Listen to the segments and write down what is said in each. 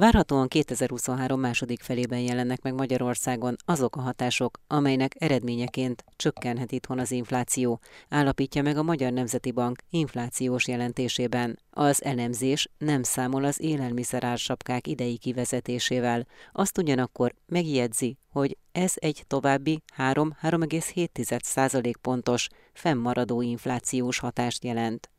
Várhatóan 2023 második felében jelennek meg Magyarországon azok a hatások, amelynek eredményeként csökkenhet itthon az infláció, állapítja meg a Magyar Nemzeti Bank inflációs jelentésében. Az elemzés nem számol az élelmiszerársapkák idei kivezetésével, azt ugyanakkor megjegyzi, hogy ez egy további 3-3,7% pontos fennmaradó inflációs hatást jelent.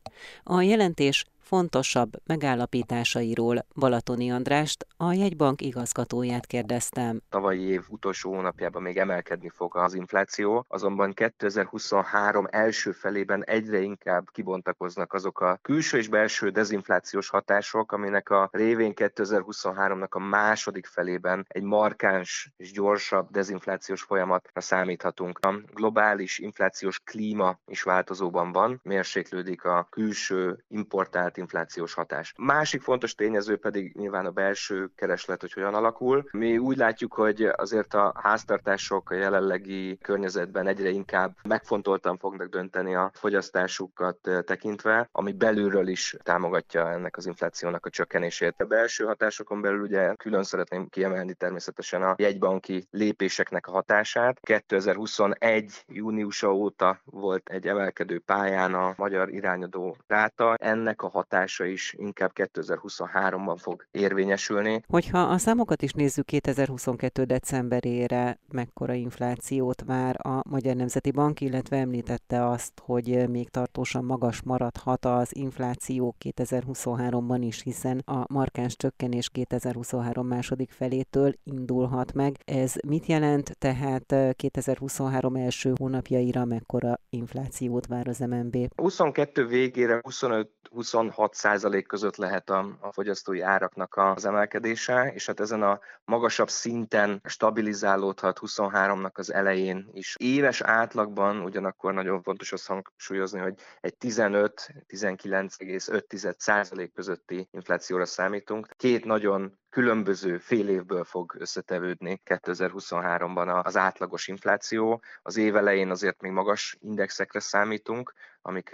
A jelentés fontosabb megállapításairól Balatoni Andrást, a jegybank igazgatóját kérdeztem. Tavalyi év utolsó hónapjában még emelkedni fog az infláció, azonban 2023 első felében egyre inkább kibontakoznak azok a külső és belső dezinflációs hatások, aminek a révén 2023-nak a második felében egy markáns és gyorsabb dezinflációs folyamatra számíthatunk. A globális inflációs klíma is változóban van, mérséklődik a külső importált inflációs hatás. Másik fontos tényező pedig nyilván a belső kereslet, hogy hogyan alakul. Mi úgy látjuk, hogy azért a háztartások a jelenlegi környezetben egyre inkább megfontoltan fognak dönteni a fogyasztásukat tekintve, ami belülről is támogatja ennek az inflációnak a csökkenését. A belső hatásokon belül ugye külön szeretném kiemelni természetesen a jegybanki lépéseknek a hatását. 2021. júniusa óta volt egy emelkedő pályán a magyar irányadó ráta. Ennek a hatása is inkább 2023-ban fog érvényesülni. Hogyha a számokat is nézzük 2022. decemberére, mekkora inflációt vár a Magyar Nemzeti Bank, illetve említette azt, hogy még tartósan magas maradhat az infláció 2023-ban is, hiszen a markáns csökkenés 2023 második felétől indulhat meg. Ez mit jelent? Tehát 2023 első hónapjaira mekkora inflációt vár az MNB? 22 végére 25 26 százalék között lehet a, a fogyasztói áraknak az emelkedése, és hát ezen a magasabb szinten stabilizálódhat 23-nak az elején is. Éves átlagban ugyanakkor nagyon fontos azt hangsúlyozni, hogy egy 15-19,5 százalék közötti inflációra számítunk. Két nagyon különböző fél évből fog összetevődni 2023-ban az átlagos infláció. Az év elején azért még magas indexekre számítunk, amik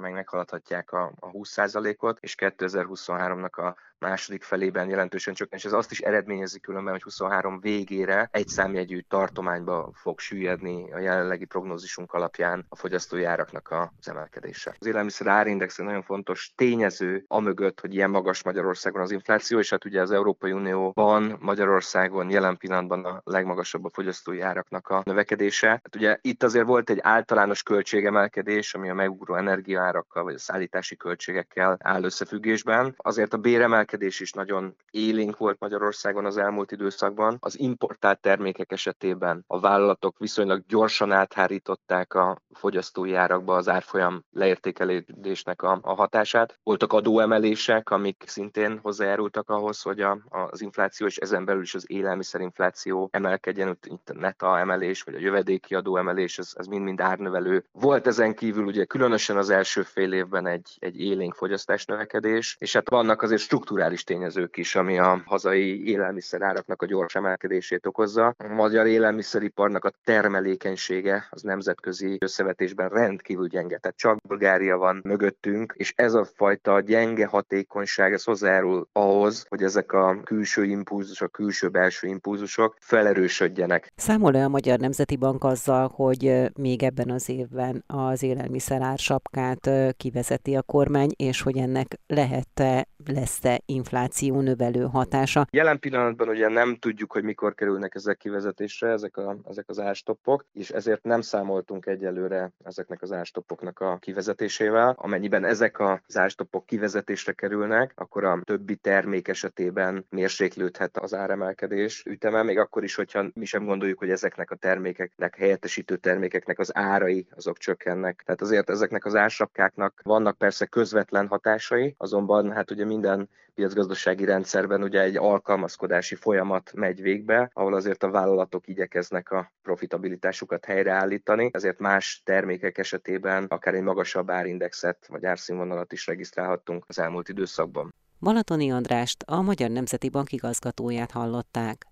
meg meghaladhatják a, a 20%-ot, és 2023-nak a második felében jelentősen csökken, és ez azt is eredményezi különben, hogy 23 végére egy számjegyű tartományba fog süllyedni a jelenlegi prognózisunk alapján a fogyasztói áraknak az emelkedése. Az élelmiszer árindex egy nagyon fontos tényező amögött, hogy ilyen magas Magyarországon az infláció, és hát ugye az Európai Unióban Magyarországon jelen pillanatban a legmagasabb a fogyasztói áraknak a növekedése. Hát ugye itt azért volt egy általános költségemelkedés, ami a megugró energiaárakkal vagy a szállítási költségekkel áll összefüggésben. Azért a béremelkedés is nagyon élénk volt Magyarországon az elmúlt időszakban. Az importált termékek esetében a vállalatok viszonylag gyorsan áthárították a fogyasztói árakba az árfolyam leértékelésnek a, hatását. Voltak adóemelések, amik szintén hozzájárultak ahhoz, hogy a, az infláció és ezen belül is az élelmiszerinfláció emelkedjen, itt a neta emelés, vagy a jövedéki adó emelés, ez, ez mind-mind árnövelő. Volt ezen kívül ugye különösen az első fél évben egy, egy élénk fogyasztás növekedés, és hát vannak azért strukturális tényezők is, ami a hazai élelmiszeráraknak a gyors emelkedését okozza. A magyar élelmiszeriparnak a termelékenysége az nemzetközi összevetésben rendkívül gyenge, tehát csak Bulgária van mögöttünk, és ez a fajta gyenge hatékonyság, ez hozzájárul ahhoz, hogy ezek a külső impulzusok, külső-belső impulzusok felerősödjenek. Számol-e a Magyar Nemzeti Bank azzal, hogy még ebben az évben az élelmiszerár sapkát kivezeti a kormány, és hogy ennek lehet-e lesz-e infláció növelő hatása? Jelen pillanatban ugye nem tudjuk, hogy mikor kerülnek ezek kivezetésre, ezek, a, ezek az ástoppok, és ezért nem számoltunk egyelőre ezeknek az ástoppoknak a kivezetésével. Amennyiben ezek az ástoppok kivezetésre kerülnek, akkor a többi termék esetében mérséklődhet az áremelkedés üteme, még akkor is, hogyha mi sem gondoljuk, hogy ezeknek a termékeknek, helyettesítő termékeknek az árai azok csökkennek. Tehát azért ezeknek az ársapkáknak vannak persze közvetlen hatásai, azonban hát ugye minden piacgazdasági rendszerben ugye egy alkalmazkodási folyamat megy végbe, ahol azért a vállalatok igyekeznek a profitabilitásukat helyreállítani, ezért más termékek esetében akár egy magasabb árindexet vagy árszínvonalat is regisztrálhattunk az elmúlt időszakban. Balatoni Andrást, a Magyar Nemzeti Bank igazgatóját hallották.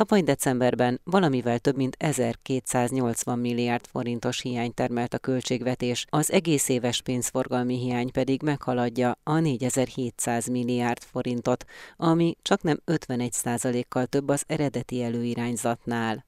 Tavaly decemberben valamivel több mint 1280 milliárd forintos hiány termelt a költségvetés, az egész éves pénzforgalmi hiány pedig meghaladja a 4700 milliárd forintot, ami csak nem 51 kal több az eredeti előirányzatnál.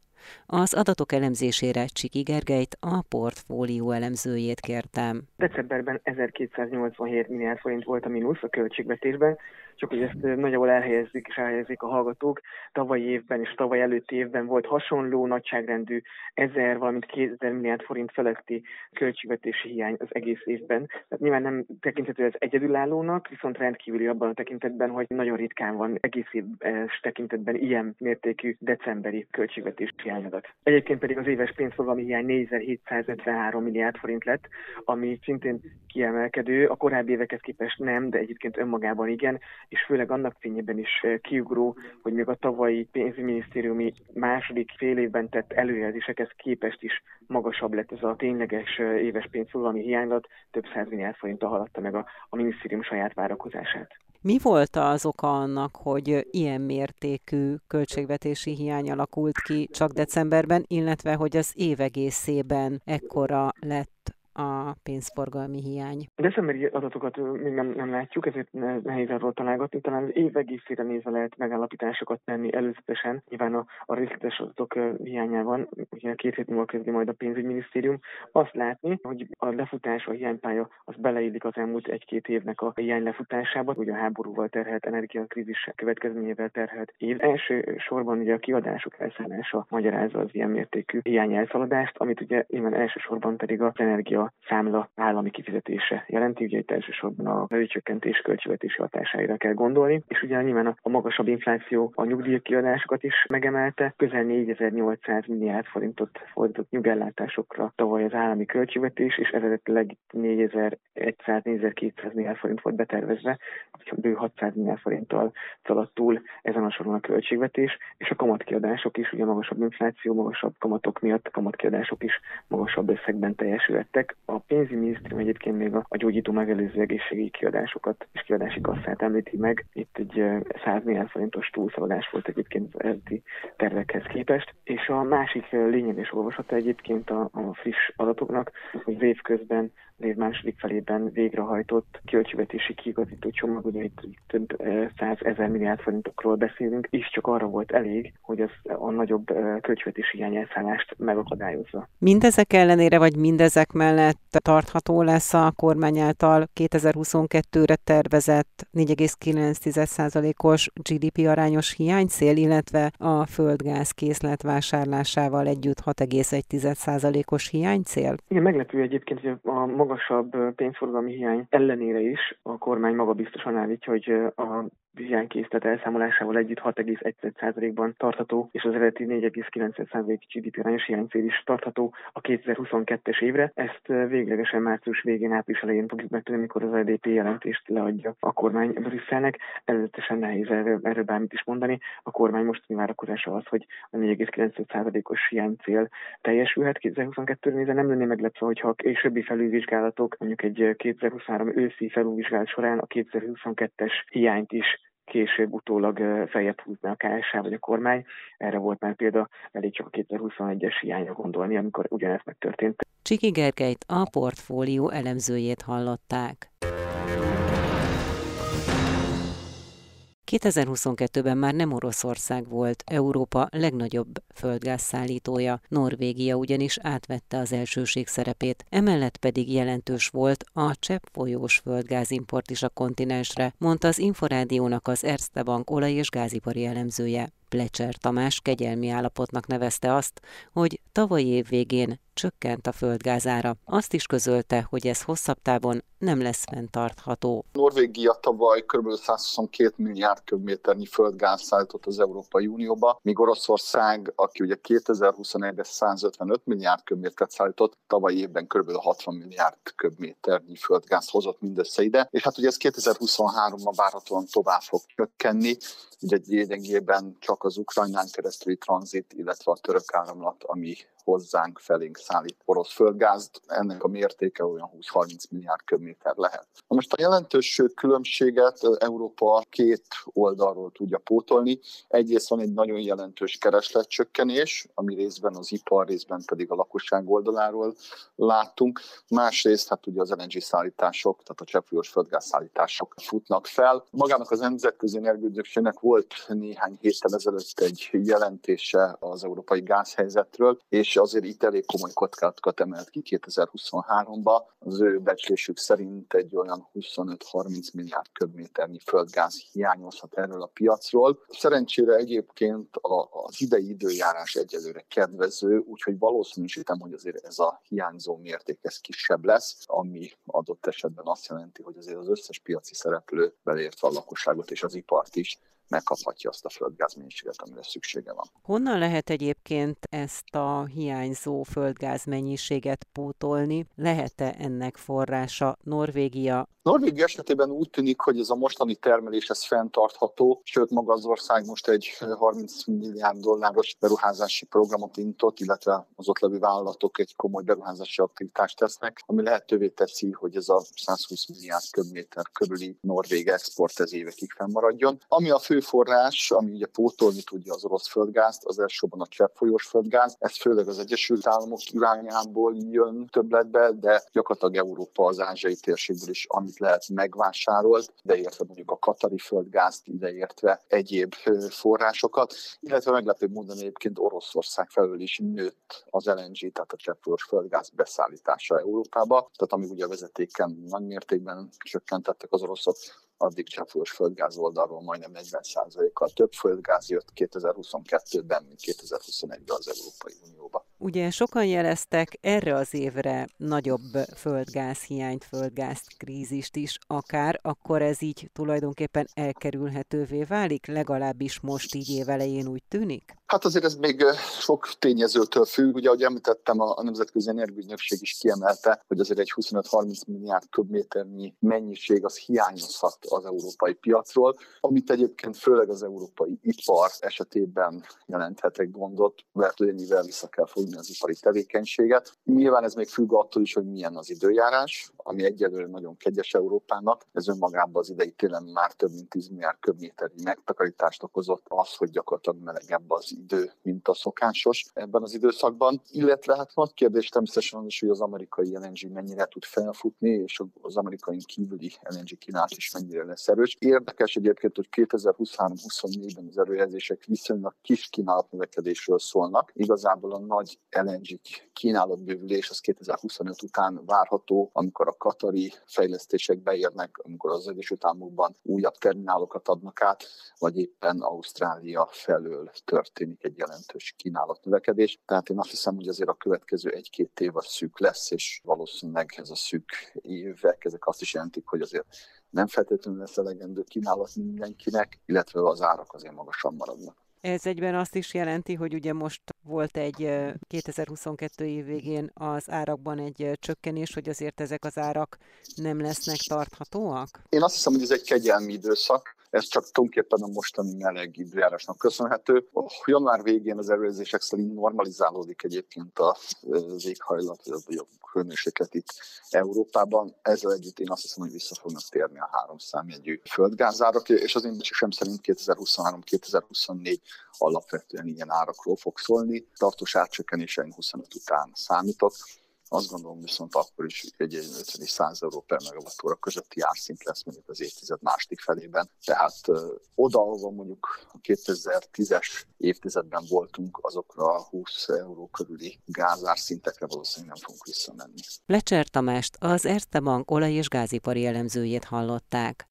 Az adatok elemzésére Csiki Gergelyt, a portfólió elemzőjét kértem. Decemberben 1287 milliárd forint volt a mínusz a költségvetésben, csak hogy ezt nagyjából elhelyezik és elhelyezik a hallgatók. Tavalyi évben és tavaly előtti évben volt hasonló nagyságrendű 1000, valamint 2000 milliárd forint feletti költségvetési hiány az egész évben. Tehát nyilván nem tekinthető ez egyedülállónak, viszont rendkívüli abban a tekintetben, hogy nagyon ritkán van egész éves tekintetben ilyen mértékű decemberi költségvetési hiányadat. Egyébként pedig az éves pénzforgalmi hiány 4753 milliárd forint lett, ami szintén kiemelkedő, a korábbi évekhez képest nem, de egyébként önmagában igen, és főleg annak fényében is eh, kiugró, hogy még a tavalyi pénzügyminisztériumi második fél évben tett előjelzésekhez képest is magasabb lett ez a tényleges eh, éves pénzforgalmi hiánylat, több száz milliárd forinttal haladta meg a, a minisztérium saját várakozását. Mi volt az oka annak, hogy ilyen mértékű költségvetési hiány alakult ki csak decemberben, illetve hogy az év egészében ekkora lett a pénzforgalmi hiány. Decemberi adatokat még nem, nem látjuk, ezért nehéz arról találgatni. Talán év egészére nézve lehet megállapításokat tenni előzetesen. Nyilván a, a részletes adatok hiányában, ugye két hét múlva kezdi majd a pénzügyminisztérium, azt látni, hogy a lefutás, a hiánypálya az beleillik az elmúlt egy-két évnek a hiány lefutásába, ugye a háborúval terhelt, energiakrízis következményével terhelt év. Első sorban ugye a kiadások elszállása magyarázza az ilyen mértékű hiány elszaladást, amit ugye nyilván elsősorban pedig az energia a számla állami kifizetése jelenti, ugye itt elsősorban a előcsökkentés költségvetési hatására kell gondolni, és ugye nyilván a magasabb infláció a nyugdíjkiadásokat is megemelte, közel 4800 milliárd forintot fordított nyugellátásokra tavaly az állami költségvetés, és eredetileg 4100-4200 milliárd forint volt betervezve, bő 600 milliárd forinttal szaladt túl ezen a soron a költségvetés, és a kamatkiadások is, ugye magasabb infláció, magasabb kamatok miatt kamatkiadások is magasabb összegben teljesültek, a pénzügyminisztérium egyébként még a, gyógyító megelőző egészségügyi kiadásokat és kiadási kasszát említi meg. Itt egy 100 milliárd forintos túlszaladás volt egyébként az eredeti tervekhez képest. És a másik lényeges olvasata egyébként a, a friss adatoknak, hogy az év közben az év második felében végrehajtott költségvetési kiigazító csomag, ugye itt több száz ezer milliárd forintokról beszélünk, is csak arra volt elég, hogy az a nagyobb költségvetési hiányelszállást megakadályozza. Mindezek ellenére, vagy mindezek mellett tartható lesz a kormány által 2022-re tervezett 4,9%-os GDP arányos hiánycél, illetve a földgáz készlet vásárlásával együtt 6,1%-os hiánycél? Igen, meglepő egyébként, hogy a magasabb pénzforgalmi hiány ellenére is a kormány maga biztosan állítja, hogy a hiánykészlet elszámolásával együtt 6,1%-ban tartható, és az eredeti 4,9% GDP arányos hiánycél is tartható a 2022-es évre. Ezt véglegesen március végén, április elején fogjuk megtudni, amikor az EDP jelentést leadja a kormány Brüsszelnek. Előzetesen nehéz erről, erről bármit is mondani. A kormány mostani várakozása az, hogy a 4,9%-os hiánycél teljesülhet 2022-re nézve. Nem lenné meglepve, hogyha a későbbi felülvizsgálatok, mondjuk egy 2023 őszi felülvizsgálat során a 2022-es hiányt is később utólag feljebb húzni a KSH vagy a kormány. Erre volt már példa, elég csak a 2021-es hiányra gondolni, amikor ugyanezt megtörtént. Csiki Gergelyt a portfólió elemzőjét hallották. 2022-ben már nem Oroszország volt Európa legnagyobb földgázszállítója, Norvégia ugyanis átvette az elsőség szerepét, emellett pedig jelentős volt a cseppfolyós földgázimport is a kontinensre, mondta az Inforádiónak az Erste Bank olaj- és gázipari elemzője. Plecser Tamás kegyelmi állapotnak nevezte azt, hogy tavalyi év végén csökkent a földgázára. Azt is közölte, hogy ez hosszabb távon nem lesz fenntartható. Norvégia tavaly kb. 122 milliárd köbméternyi földgáz szállított az Európai Unióba, míg Oroszország, aki ugye 2021-ben 155 milliárd köbmétert szállított, tavaly évben kb. 60 milliárd köbméternyi földgáz hozott mindössze ide, és hát ugye ez 2023-ban várhatóan tovább fog csökkenni, ugye lényegében csak az Ukrajnán keresztüli tranzit, illetve a török áramlat, ami hozzánk felénk szállít orosz földgázt, ennek a mértéke olyan 20-30 milliárd köbméter lehet. Na most a jelentős különbséget Európa két oldalról tudja pótolni. Egyrészt van egy nagyon jelentős keresletcsökkenés, ami részben az ipar, részben pedig a lakosság oldaláról láttunk. Másrészt hát ugye az LNG szállítások, tehát a cseppfolyós földgáz szállítások futnak fel. Magának az Nemzetközi Energiaügynökségnek volt néhány héttel ezelőtt egy jelentése az európai gázhelyzetről, és azért itt elég komoly kockázatokat emelt ki 2023-ba. Az ő becslésük szerint egy olyan 25-30 milliárd köbméternyi földgáz hiányozhat erről a piacról. Szerencsére egyébként az idei időjárás egyelőre kedvező, úgyhogy valószínűsítem, hogy azért ez a hiányzó mérték ez kisebb lesz, ami adott esetben azt jelenti, hogy azért az összes piaci szereplő, beleértve a lakosságot és az ipart is, megkaphatja azt a földgáz mennyiséget, amire szüksége van. Honnan lehet egyébként ezt a hiányzó földgáz mennyiséget pótolni? Lehet-e ennek forrása Norvégia? Norvégia esetében úgy tűnik, hogy ez a mostani termelés ez fenntartható, sőt maga az ország most egy 30 milliárd dolláros beruházási programot intott, illetve az ott levő vállalatok egy komoly beruházási aktivitást tesznek, ami lehetővé teszi, hogy ez a 120 milliárd köbméter körüli norvég export ez évekig fennmaradjon. Ami a fő forrás, ami ugye pótolni tudja az orosz földgázt, az elsősorban a cseppfolyós földgáz. Ez főleg az Egyesült Államok irányából jön többletbe, de gyakorlatilag Európa az ázsiai térségből is, amit lehet megvásárolt, ideértve mondjuk a katari földgázt, ideértve egyéb forrásokat, illetve meglepő módon egyébként Oroszország felől is nőtt az LNG, tehát a cseppfolyós földgáz beszállítása Európába, tehát amíg ugye a vezetéken nagy mértékben csökkentettek az oroszok, addig cseppfolyós földgáz oldalról majdnem 40%-kal több földgáz jött 2022-ben, mint 2021-ben az Európai Unióba. Ugye sokan jeleztek erre az évre nagyobb földgáz hiányt, földgáz krízist is akár, akkor ez így tulajdonképpen elkerülhetővé válik, legalábbis most így évelején úgy tűnik? Hát azért ez még sok tényezőtől függ. Ugye, ahogy említettem, a Nemzetközi Energiaügynökség is kiemelte, hogy azért egy 25-30 milliárd köbméternyi mennyiség az hiányozhat az európai piacról, amit egyébként főleg az európai ipar esetében jelenthet egy gondot, mert mivel vissza kell fogni az ipari tevékenységet. Nyilván ez még függ attól is, hogy milyen az időjárás, ami egyelőre nagyon kegyes Európának. Ez önmagában az idei télen már több mint 10 milliárd köbméternyi megtakarítást okozott az, hogy gyakorlatilag melegebb az idő, mint a szokásos ebben az időszakban. Illetve hát nagy kérdés természetesen az is, hogy az amerikai LNG mennyire tud felfutni, és az amerikai kívüli LNG kínálat is mennyire lesz erős. Érdekes egyébként, hogy 2023-24-ben az előjelzések viszonylag kis kínálatnövekedésről szólnak. Igazából a nagy LNG kínálatbővülés az 2025 után várható, amikor a katari fejlesztések beérnek, amikor az Egyesült Államokban újabb terminálokat adnak át, vagy éppen Ausztrália felől történik egy jelentős kínálatnövekedés. Tehát én azt hiszem, hogy azért a következő egy-két év az szűk lesz, és valószínűleg ez a szűk évek, ezek azt is jelentik, hogy azért nem feltétlenül lesz elegendő kínálat mindenkinek, illetve az árak azért magasan maradnak. Ez egyben azt is jelenti, hogy ugye most volt egy 2022 év végén az árakban egy csökkenés, hogy azért ezek az árak nem lesznek tarthatóak? Én azt hiszem, hogy ez egy kegyelmi időszak. Ez csak tulajdonképpen a mostani meleg időjárásnak köszönhető. Január végén az előzések szerint normalizálódik egyébként az éghajlat, vagy a hőmérséklet itt Európában. Ezzel együtt én azt hiszem, hogy vissza fognak térni a három számjegyű földgázárak, és az én sem szerint 2023-2024 alapvetően ilyen árakról fog szólni. Tartós átcsökkenésein 25 után számítok azt gondolom viszont akkor is egy 50 és 100 euró per megawattóra közötti árszint lesz mondjuk az évtized második felében. Tehát oda, ahova mondjuk a 2010-es évtizedben voltunk, azokra a 20 euró körüli gázárszintekre valószínűleg nem fogunk visszamenni. Lecser Tamást, az Erste Bank olaj- és gázipari elemzőjét hallották.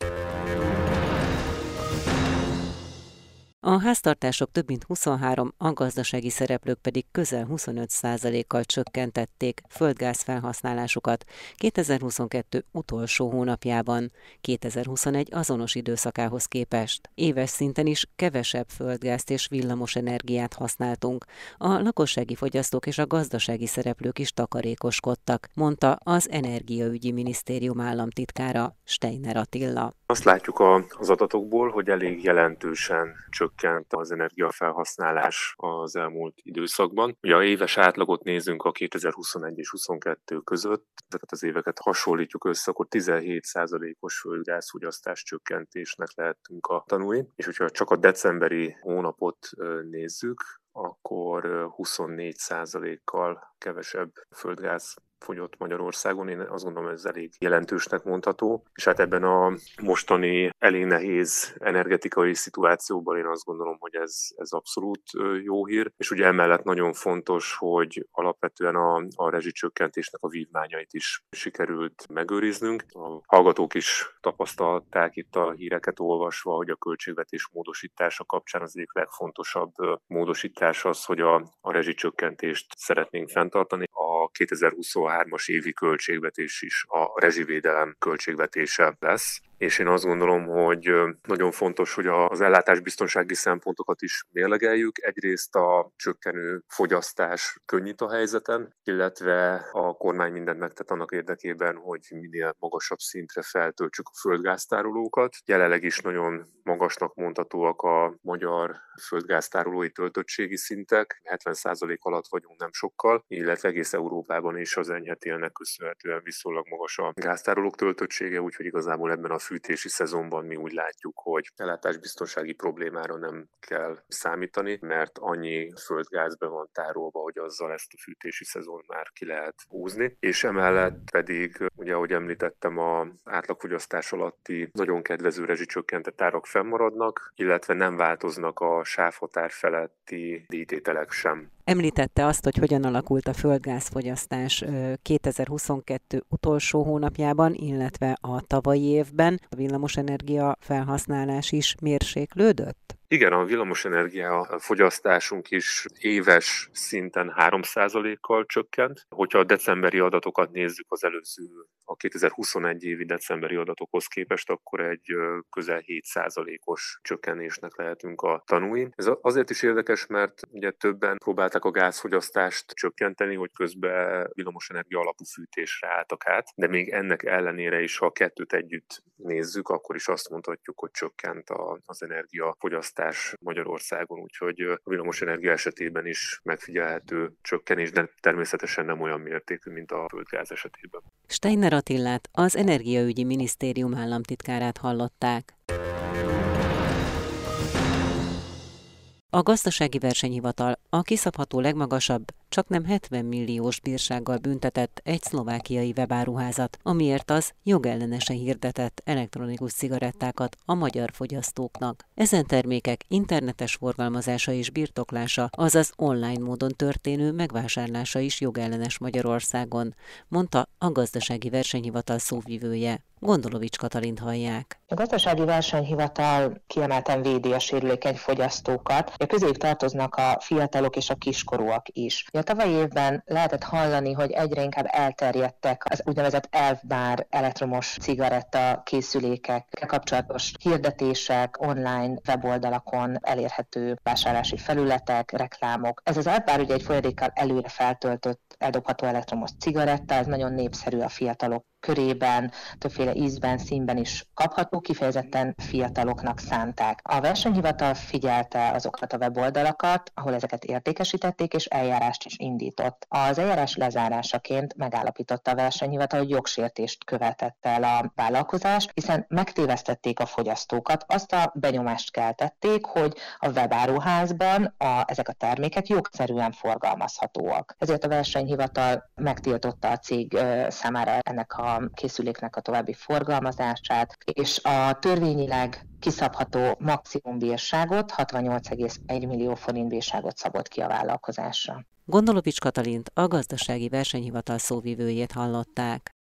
A háztartások több mint 23, a gazdasági szereplők pedig közel 25%-kal csökkentették földgáz felhasználásukat 2022 utolsó hónapjában, 2021 azonos időszakához képest. Éves szinten is kevesebb földgázt és villamos energiát használtunk. A lakossági fogyasztók és a gazdasági szereplők is takarékoskodtak, mondta az Energiaügyi Minisztérium államtitkára Steiner Attila. Azt látjuk az adatokból, hogy elég jelentősen csökkent csökkent az energiafelhasználás az elmúlt időszakban. Ugye a éves átlagot nézünk a 2021 és 22 között, ezeket az éveket hasonlítjuk össze, akkor 17%-os földgázfogyasztás csökkentésnek lehetünk a tanúi, és hogyha csak a decemberi hónapot nézzük, akkor 24%-kal kevesebb földgáz fogyott Magyarországon, én azt gondolom ez elég jelentősnek mondható, és hát ebben a mostani elég nehéz energetikai szituációban én azt gondolom, hogy ez, ez abszolút jó hír, és ugye emellett nagyon fontos, hogy alapvetően a, a rezsicsökkentésnek a vívmányait is sikerült megőriznünk. A hallgatók is tapasztalták itt a híreket olvasva, hogy a költségvetés módosítása kapcsán az egyik legfontosabb módosítás az, hogy a, a rezsicsökkentést szeretnénk fenntartani. A 2023-as évi költségvetés is a rezsivédelem költségvetése lesz és én azt gondolom, hogy nagyon fontos, hogy az ellátásbiztonsági szempontokat is mérlegeljük. Egyrészt a csökkenő fogyasztás könnyít a helyzeten, illetve a kormány mindent megtett annak érdekében, hogy minél magasabb szintre feltöltsük a földgáztárolókat. Jelenleg is nagyon magasnak mondhatóak a magyar földgáztárolói töltöttségi szintek, 70% alatt vagyunk nem sokkal, illetve egész Európában is az enyhetélnek köszönhetően viszonylag magas a gáztárolók töltöttsége, úgyhogy igazából ebben a fűtési szezonban mi úgy látjuk, hogy ellátásbiztonsági problémára nem kell számítani, mert annyi földgáz be van tárolva, hogy azzal ezt a fűtési szezon már ki lehet húzni. És emellett pedig, ugye ahogy említettem, a átlagfogyasztás alatti nagyon kedvező rezsicsökkentett árak fennmaradnak, illetve nem változnak a sávhatár feletti díjtételek sem. Említette azt, hogy hogyan alakult a földgázfogyasztás 2022 utolsó hónapjában, illetve a tavalyi évben. A villamosenergia felhasználás is mérséklődött? Igen, a villamosenergia fogyasztásunk is éves szinten 3%-kal csökkent. Hogyha a decemberi adatokat nézzük az előző, a 2021 évi decemberi adatokhoz képest, akkor egy közel 7%-os csökkenésnek lehetünk a tanúi. Ez azért is érdekes, mert ugye többen próbálták a gázfogyasztást csökkenteni, hogy közben villamosenergia alapú fűtésre álltak át, de még ennek ellenére is, ha a kettőt együtt nézzük, akkor is azt mondhatjuk, hogy csökkent az energiafogyasztás fogyasztás Magyarországon, úgyhogy a villamosenergia esetében is megfigyelhető csökkenés, de természetesen nem olyan mértékű, mint a földgáz esetében. Steiner Attillát, az Energiaügyi Minisztérium államtitkárát hallották. A gazdasági versenyhivatal a kiszabható legmagasabb, csak nem 70 milliós bírsággal büntetett egy szlovákiai webáruházat, amiért az jogellenesen hirdetett elektronikus cigarettákat a magyar fogyasztóknak. Ezen termékek internetes forgalmazása és birtoklása, azaz online módon történő megvásárlása is jogellenes Magyarországon, mondta a gazdasági versenyhivatal szóvivője. Gondolovics Katalint hallják. A gazdasági versenyhivatal kiemelten védi a sérülékeny fogyasztókat. A közéjük tartoznak a fiatalok és a kiskorúak is. Tavalyi évben lehetett hallani, hogy egyre inkább elterjedtek az úgynevezett elfbár elektromos cigaretta készülékekkel kapcsolatos hirdetések, online weboldalakon elérhető vásárlási felületek, reklámok. Ez az elfbár ugye egy folyadékkal előre feltöltött eldobható elektromos cigaretta, ez nagyon népszerű a fiatalok körében, többféle ízben, színben is kapható, kifejezetten fiataloknak szánták. A versenyhivatal figyelte azokat a weboldalakat, ahol ezeket értékesítették, és eljárást is indított. Az eljárás lezárásaként megállapította a versenyhivatal, hogy jogsértést követett el a vállalkozás, hiszen megtévesztették a fogyasztókat, azt a benyomást keltették, hogy a webáruházban a, ezek a termékek jogszerűen forgalmazhatóak. Ezért a versenyhivatal megtiltotta a cég számára ennek a készüléknek a további forgalmazását, és a törvényileg kiszabható maximum bírságot, 68,1 millió forint bírságot szabott ki a vállalkozásra. Gondolovics Katalint, a gazdasági versenyhivatal szóvivőjét hallották.